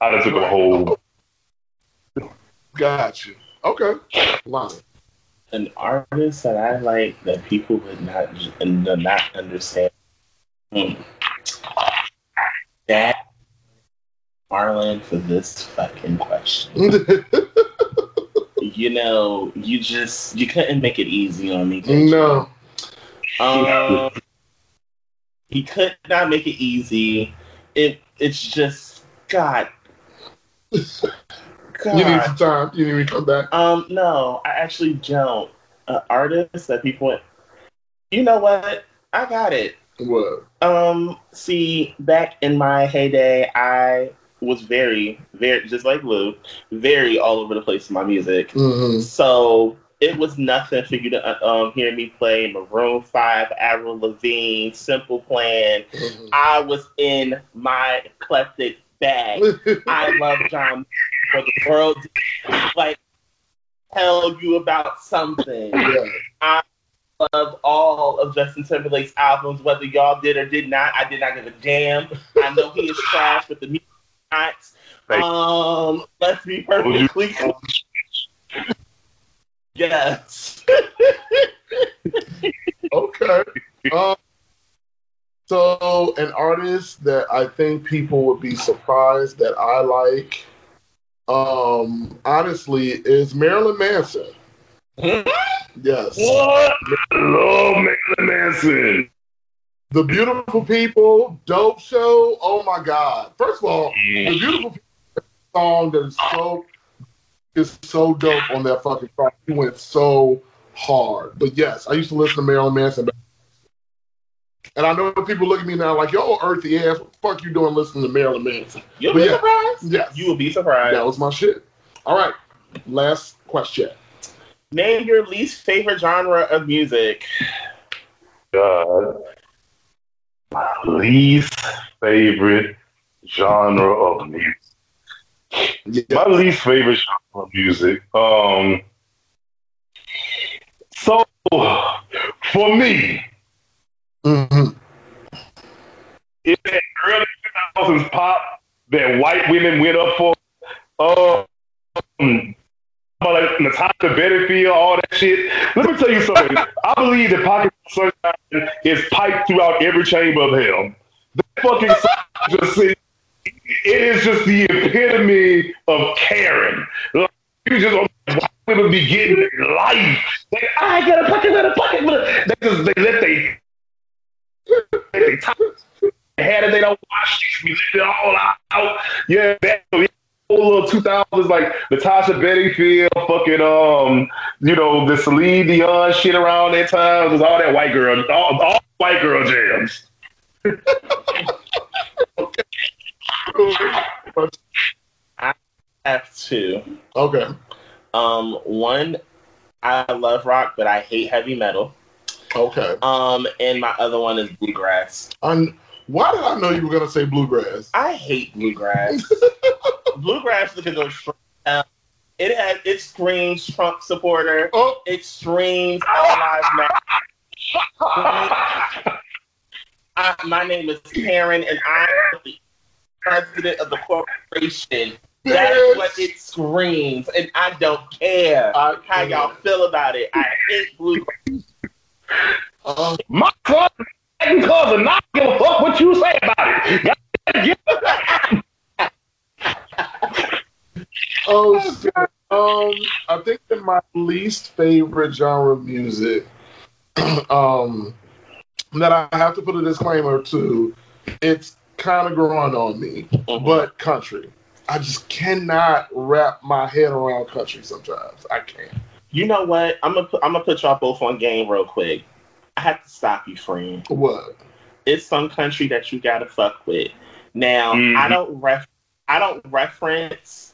[SPEAKER 7] I just took a whole.
[SPEAKER 5] Got you. Okay. Lonnie.
[SPEAKER 6] An artist that I like that people would not and do not understand. Hmm. That Marlon for this fucking question. You know, you just you couldn't make it easy on me.
[SPEAKER 5] no.
[SPEAKER 6] Um, he could not make it easy. It it's just God. God.
[SPEAKER 5] You need some time. You need me to come back.
[SPEAKER 6] Um, no, I actually don't. Uh, artists that people, went, you know what? I got it.
[SPEAKER 5] What?
[SPEAKER 6] Um, see, back in my heyday, I was very, very just like Lou, very all over the place with my music.
[SPEAKER 5] hmm
[SPEAKER 6] So it was nothing for you to uh, um, hear me play Maroon Five, Avril Lavigne, Simple Plan.
[SPEAKER 5] Mm-hmm.
[SPEAKER 6] I was in my eclectic bag. I love John for the world like tell you about something.
[SPEAKER 5] yeah.
[SPEAKER 6] Love all of Justin Timberlake's albums, whether y'all did or did not. I did not give a damn. I know he is trash, but the music not. Um, let's be perfectly clear. Yes.
[SPEAKER 5] Okay. Um, so, an artist that I think people would be surprised that I like, um, honestly, is Marilyn Manson. Yes.
[SPEAKER 7] What? I love Marilyn Manson.
[SPEAKER 5] The Beautiful People, Dope Show. Oh my God. First of all, The Beautiful People song that is so is so dope on that fucking song. He went so hard. But yes, I used to listen to Marilyn Manson. And I know people look at me now like, yo, earthy ass, what the fuck you doing listening to Marilyn Manson?
[SPEAKER 6] You'll
[SPEAKER 5] But
[SPEAKER 6] be
[SPEAKER 5] yeah.
[SPEAKER 6] surprised.
[SPEAKER 5] Yes.
[SPEAKER 6] You will be surprised.
[SPEAKER 5] That was my shit. All right. Last question.
[SPEAKER 6] Name your least favorite genre of music.
[SPEAKER 7] God. My least favorite genre of music. My least favorite genre of music. Um. So, for me,
[SPEAKER 5] Mm-hmm.
[SPEAKER 7] it's that early 2000s pop that white women went up for. Um, like Natasha Bedingfield, all that shit. Let me tell you something. I believe that Pocket Sunshine is piped throughout every chamber of hell. That fucking song just it is just the epitome of Karen. Like, you just white women be getting life. They, I got a pocket, got a pocket. They just they let they they top had it, they don't wash it. We let it all out. Yeah, that whole little 2000s like Natasha Bedingfield, fucking um, you know the Celine Dion shit around that time was all that white girl, all, all white girl jams.
[SPEAKER 6] Have two.
[SPEAKER 5] Okay.
[SPEAKER 6] Um, one, I love rock, but I hate heavy metal.
[SPEAKER 5] Okay.
[SPEAKER 6] Um, and my other one is bluegrass.
[SPEAKER 5] And why did I know you were gonna say bluegrass?
[SPEAKER 6] I hate bluegrass. bluegrass because of um, it has it screams Trump supporter.
[SPEAKER 5] Oh,
[SPEAKER 6] It screams ah. All Lives Matter. I, uh, my name is Karen, and I am the president of the corporation. That's
[SPEAKER 5] bitch.
[SPEAKER 6] what it screams, and I don't care
[SPEAKER 5] I
[SPEAKER 6] how y'all feel about it. I hate
[SPEAKER 5] blue.
[SPEAKER 7] My cousin, cousin, not give a fuck what you say about it.
[SPEAKER 5] oh shit. Um, I think that my least favorite genre of music, um, that I have to put a disclaimer to, it's kind of growing on me, but country. I just cannot wrap my head around country sometimes. I can't.
[SPEAKER 6] You know what? I'm gonna put, I'm gonna put y'all both on game real quick. I have to stop you, friend.
[SPEAKER 5] What?
[SPEAKER 6] It's some country that you gotta fuck with. Now,
[SPEAKER 7] Mhm.
[SPEAKER 6] I don't ref I don't reference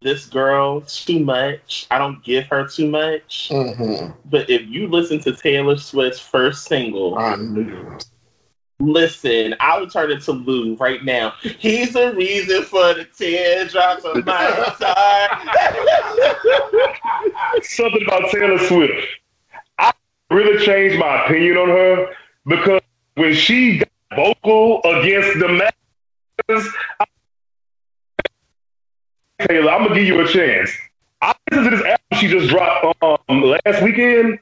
[SPEAKER 6] this girl too much. I don't give her too much.
[SPEAKER 5] Mm-hmm.
[SPEAKER 6] But if you listen to Taylor Swift's first single,
[SPEAKER 5] I knew.
[SPEAKER 6] listen, I would turn it to Lou right now. He's the reason for the teardrops on my side.
[SPEAKER 7] Something about Taylor Swift. I really changed my opinion on her because when she got vocal against the masses. Taylor, I'm gonna give you a chance. I listened to this album she just dropped um, last weekend.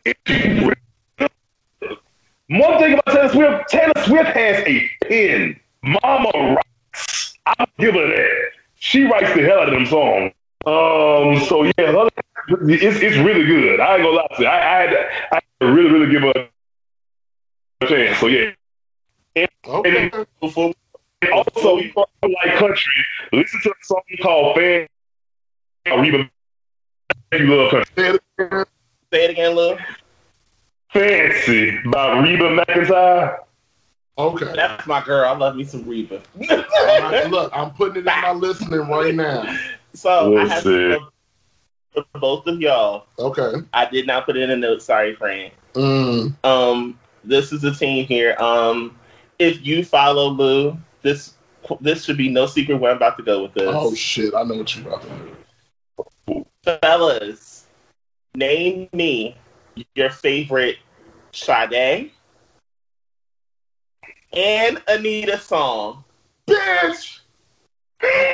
[SPEAKER 7] One thing about Taylor Swift, Taylor Swift has a pen. Mama writes. I'll give her that. She writes the hell out of them songs. Um, so yeah, her- it's it's really good. I ain't gonna lie to you. I, I had to, I had to really really give her a chance. So yeah.
[SPEAKER 5] Okay.
[SPEAKER 7] Before and also, if you like country, listen to a song called "Fan." Reba, you love country.
[SPEAKER 5] Say it again.
[SPEAKER 6] Say it again, Lil.
[SPEAKER 7] "Fancy" by Reba McEntire.
[SPEAKER 5] Okay.
[SPEAKER 6] That's my girl. I love me some Reba.
[SPEAKER 5] All right, look, I'm putting it in my listening right now.
[SPEAKER 6] so I have
[SPEAKER 7] Listen.
[SPEAKER 6] for for both of y'all.
[SPEAKER 5] Okay.
[SPEAKER 6] I did not put it in the note. Sorry, Fran.
[SPEAKER 5] Mm.
[SPEAKER 6] Um, this is the team here. Um, if you follow Lou, this this should be no secret where I'm about to go with this.
[SPEAKER 5] Oh shit! I know what you're about to do.
[SPEAKER 6] Fellas, name me your favorite Sade and Anita song.
[SPEAKER 5] Bitch.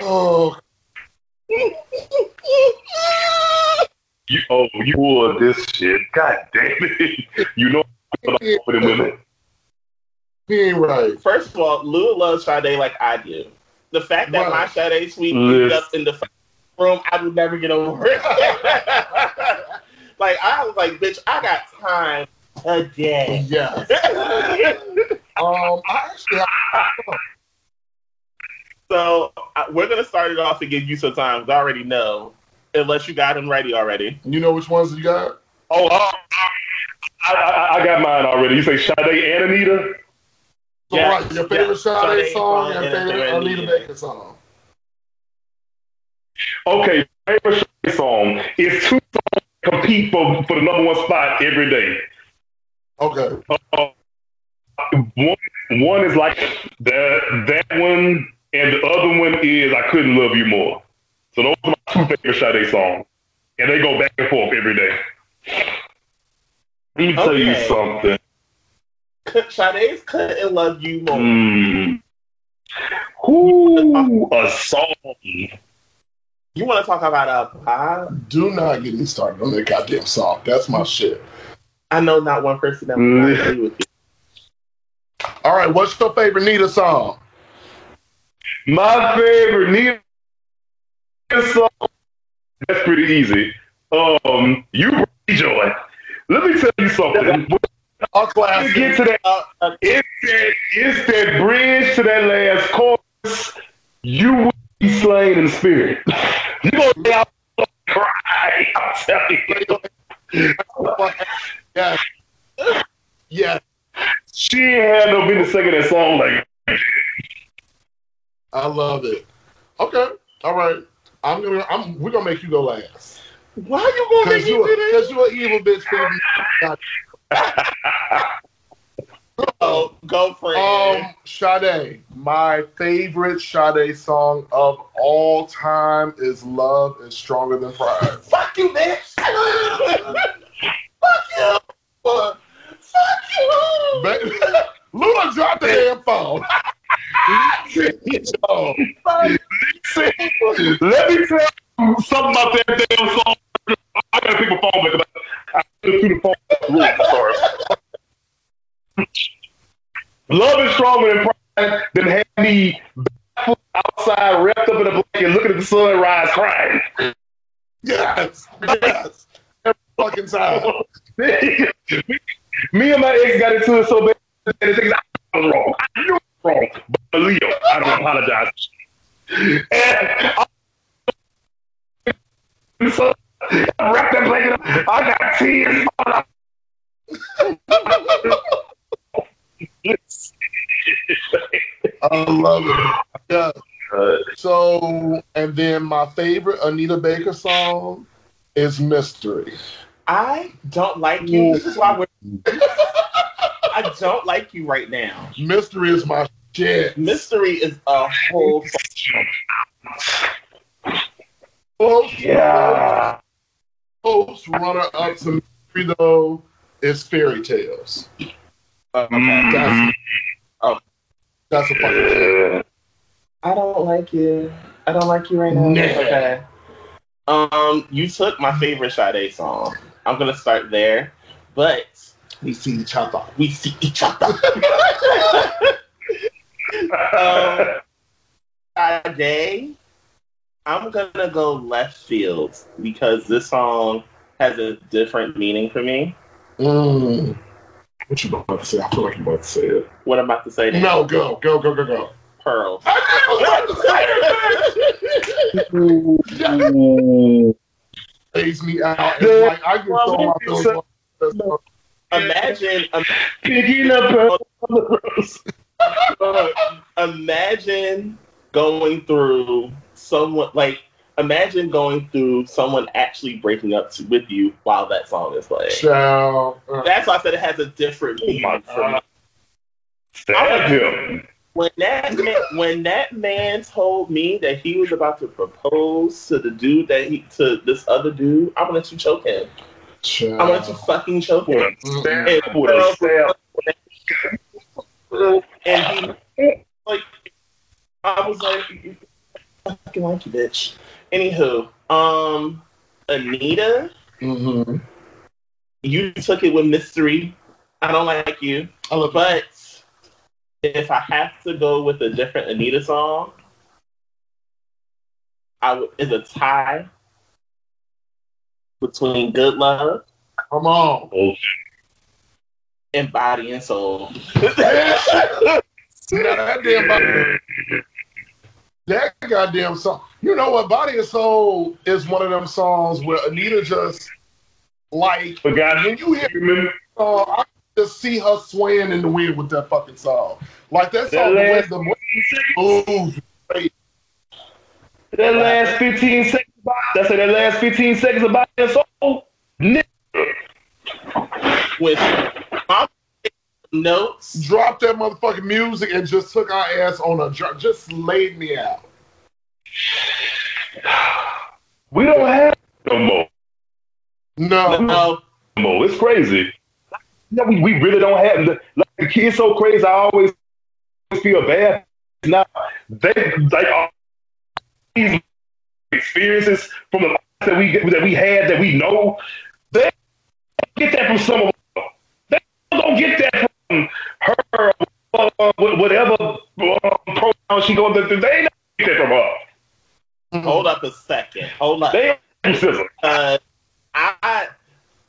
[SPEAKER 5] Oh,
[SPEAKER 7] You, oh, you wore this shit. God damn it. You know I'm about for them women.
[SPEAKER 5] He ain't right.
[SPEAKER 6] First of all, Lou loves Sade like I do. The fact that my
[SPEAKER 5] Right.
[SPEAKER 6] Sade suite
[SPEAKER 7] Listen.
[SPEAKER 6] ended up in the room, I would never get over it. like I was like, bitch, I got time today.
[SPEAKER 5] Yes. Um, I actually have.
[SPEAKER 6] so uh, we're gonna start it off and give you some time. I already know, unless you got them ready already.
[SPEAKER 5] You know which ones you got?
[SPEAKER 7] Oh, uh, I, I, I got mine already. You say Sade and Anita?
[SPEAKER 5] So,
[SPEAKER 6] Yes,
[SPEAKER 5] right, your favorite
[SPEAKER 6] yes.
[SPEAKER 5] Sade
[SPEAKER 6] Sade
[SPEAKER 5] song
[SPEAKER 6] song
[SPEAKER 5] and
[SPEAKER 6] and
[SPEAKER 5] favorite
[SPEAKER 6] Anita.
[SPEAKER 5] Anita Baker song.
[SPEAKER 7] Okay, favorite Sade song is two songs compete for, for the number one spot every day.
[SPEAKER 5] Okay.
[SPEAKER 7] Uh, one one is like that that one, and the other one is I couldn't love you more. So those are my two favorite Sade songs, and they go back and forth every day. Let me tell you something.
[SPEAKER 6] Sade's couldn't love you more.
[SPEAKER 7] Mm. Ooh, a song.
[SPEAKER 6] You want to talk about a pop?
[SPEAKER 5] Do not get me started on that goddamn song. That's my shit.
[SPEAKER 6] I know not one person that would
[SPEAKER 7] Mm.
[SPEAKER 6] agree with you.
[SPEAKER 5] All right, what's your favorite Nita song?
[SPEAKER 7] My favorite Nina song. That's pretty easy. Um, you bring me joy. Let me tell you something. When
[SPEAKER 5] A
[SPEAKER 7] you get to that,
[SPEAKER 6] Uh,
[SPEAKER 7] it's that, it's that bridge to that last chorus. You will be slain in spirit. You gonna be out and cry. I'm telling you.
[SPEAKER 5] Yes. Yes.
[SPEAKER 7] She had no business singing that song like.
[SPEAKER 5] I love it. Okay. All right. I'm gonna. I'm. We're gonna make you go last.
[SPEAKER 6] why are you gonna make
[SPEAKER 5] you,
[SPEAKER 6] me do this?
[SPEAKER 5] cause you're an evil bitch.
[SPEAKER 6] Oh, go for it.
[SPEAKER 5] Um, Sade. My favorite Sade song of all time is "Love Is Stronger Than Pride."
[SPEAKER 6] Fuck you, bitch. Fuck you. Fuck you.
[SPEAKER 5] Luna dropped the damn phone. Yo,
[SPEAKER 7] Let me tell you something about that damn song. I gotta pick my phone back up. I took through the phone. Really sorry. Love is stronger than pride. Than have me barefoot outside, wrapped up in a blanket, looking at the sunrise, crying.
[SPEAKER 5] yes, yes. Every fucking time.
[SPEAKER 7] me and my ex got into it so bad. that the thing is, I was wrong. I knew I was wrong. But Leo, I don't apologize. And I, so I wrapped that blanket up. I got tears. falling out.
[SPEAKER 5] I love it. Yeah. So, and then my favorite Anita Baker song is "Mystery."
[SPEAKER 6] I don't like you. This is why we're. I don't like you right now.
[SPEAKER 5] "Mystery" is my shit.
[SPEAKER 6] Mystery is a whole.
[SPEAKER 5] Close,
[SPEAKER 7] Yeah.
[SPEAKER 5] close runner up to "Mystery" though is "Fairy Tales."
[SPEAKER 7] Mhm.
[SPEAKER 5] That's That's a fucking shame.
[SPEAKER 6] I don't like you. I don't like you right now.
[SPEAKER 5] Nah.
[SPEAKER 6] Okay. Um, you took my favorite Sade song. I'm gonna start there, but
[SPEAKER 5] We see each other.
[SPEAKER 6] we see each other. um, Sade, I'm gonna go left field because this song has a different meaning for me.
[SPEAKER 5] Mm. What you about to say? I feel like you about to say it.
[SPEAKER 6] What I'm about to say now.
[SPEAKER 5] No, go, go, go, go, go.
[SPEAKER 6] Pearl.
[SPEAKER 5] Phase me out. It's like I get so my feelings.
[SPEAKER 6] Imagine,
[SPEAKER 7] Picking up
[SPEAKER 6] Uh, imagine going through someone like imagine going through someone actually breaking up to, with you while that song is playing.
[SPEAKER 5] Child. Uh,
[SPEAKER 6] That's why I said it has a different
[SPEAKER 7] Oh my
[SPEAKER 6] meaning for me.
[SPEAKER 7] Stab him.
[SPEAKER 6] When that man, when that man told me that he was about to propose to the dude that he to this other dude, I'm gonna let you choke him.
[SPEAKER 5] child.
[SPEAKER 6] I'm gonna fucking choke him.
[SPEAKER 7] Stab with.
[SPEAKER 6] And he like I was like I fucking like you, bitch. Anywho, um Anita,
[SPEAKER 5] Mm-hmm.
[SPEAKER 6] you took it with mystery. I don't like you.
[SPEAKER 5] I love
[SPEAKER 6] But if I have to go with a different Anita song, I is a tie between Good Love
[SPEAKER 5] Come on.
[SPEAKER 7] Oh,
[SPEAKER 6] and Body and Soul.
[SPEAKER 5] That damn body, that goddamn song. You know what? Body and Soul is one of them songs where Anita just like
[SPEAKER 7] forgot
[SPEAKER 5] when you hear
[SPEAKER 7] Remember
[SPEAKER 5] the I just see her swaying in the wind with that fucking song. Like that
[SPEAKER 7] That
[SPEAKER 5] song, the way the move.
[SPEAKER 7] that last 15 seconds about that's that last 15 seconds about soul. Nigga.
[SPEAKER 6] With my notes,
[SPEAKER 5] dropped that motherfucking music and just took our ass on a dr- just laid me out.
[SPEAKER 7] We don't have no more.
[SPEAKER 5] No,
[SPEAKER 6] no,
[SPEAKER 7] no. It's crazy. No, we, we really don't have the like the kids so crazy. I always feel bad. Now they like all these experiences from the that we that we had that we know. They get that from some of them. They don't get that from her. Uh, whatever uh, pronoun she going to, they don't get that from her.
[SPEAKER 6] hold up a second. Hold up.
[SPEAKER 7] They.
[SPEAKER 6] Uh, I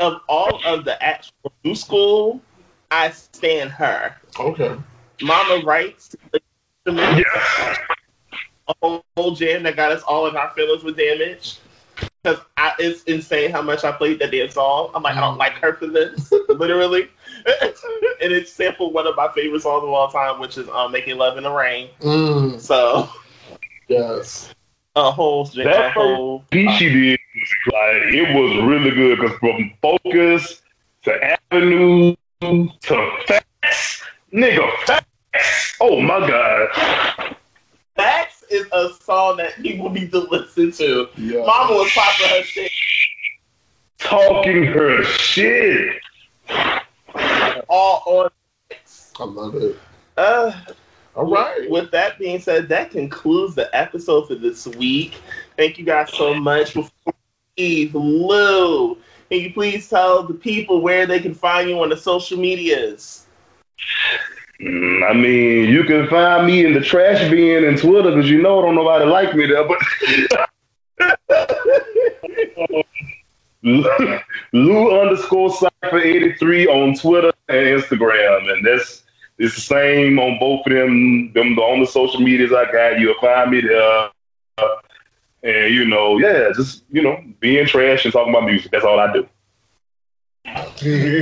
[SPEAKER 6] of all of the actual new school, I stand her.
[SPEAKER 5] okay.
[SPEAKER 6] Mama writes
[SPEAKER 7] Yeah.
[SPEAKER 6] a whole, whole jam that got us all in our feelings with damage. Because it's insane how much I played that damn song. I'm like, I don't like her for this, literally. and it sampled one of my favorite songs of all time, which is um, "Making Love in the Rain."
[SPEAKER 5] Mm,
[SPEAKER 6] So
[SPEAKER 5] yes.
[SPEAKER 6] a whole, a
[SPEAKER 7] That
[SPEAKER 6] whole.
[SPEAKER 7] piece she did was like it was really good because from focus to avenue to facts, nigga, facts. Oh my god,
[SPEAKER 6] Facts is a song that people need to listen to.
[SPEAKER 5] Yeah.
[SPEAKER 6] Mama was popping her shit
[SPEAKER 7] talking her shit.
[SPEAKER 6] all on.
[SPEAKER 5] I love it.
[SPEAKER 6] Uh,
[SPEAKER 5] All right.
[SPEAKER 6] With that being said, that concludes the episode for this week. Thank you guys so much. Before Lou, can you please tell the people where they can find you on the social medias?
[SPEAKER 7] Mm, I mean, you can find me in the trash bin and Twitter because you know don't nobody like me there, but Lou underscore Cypher 83 on Twitter and Instagram. And that's it's the same on both of them. Them on the social medias I got. You'll find me there. And you know, yeah, just you know, being trash and talking about music. That's all I do.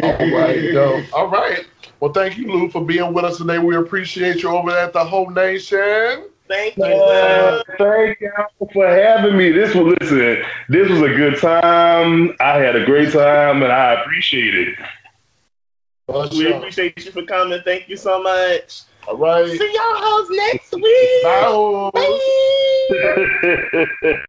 [SPEAKER 5] All right, yo. All right. Well, thank you, Lou, for being with us today. We appreciate you over at the Whole Nation.
[SPEAKER 6] Thank you.
[SPEAKER 7] Uh, thank y'all for having me. This was listen. This was a good time. I had a great time, and I appreciate it.
[SPEAKER 5] For
[SPEAKER 6] We
[SPEAKER 5] sure.
[SPEAKER 6] appreciate you for coming. Thank you so much.
[SPEAKER 5] All right.
[SPEAKER 6] See y'all hoes next week.
[SPEAKER 5] Bye.
[SPEAKER 6] Bye.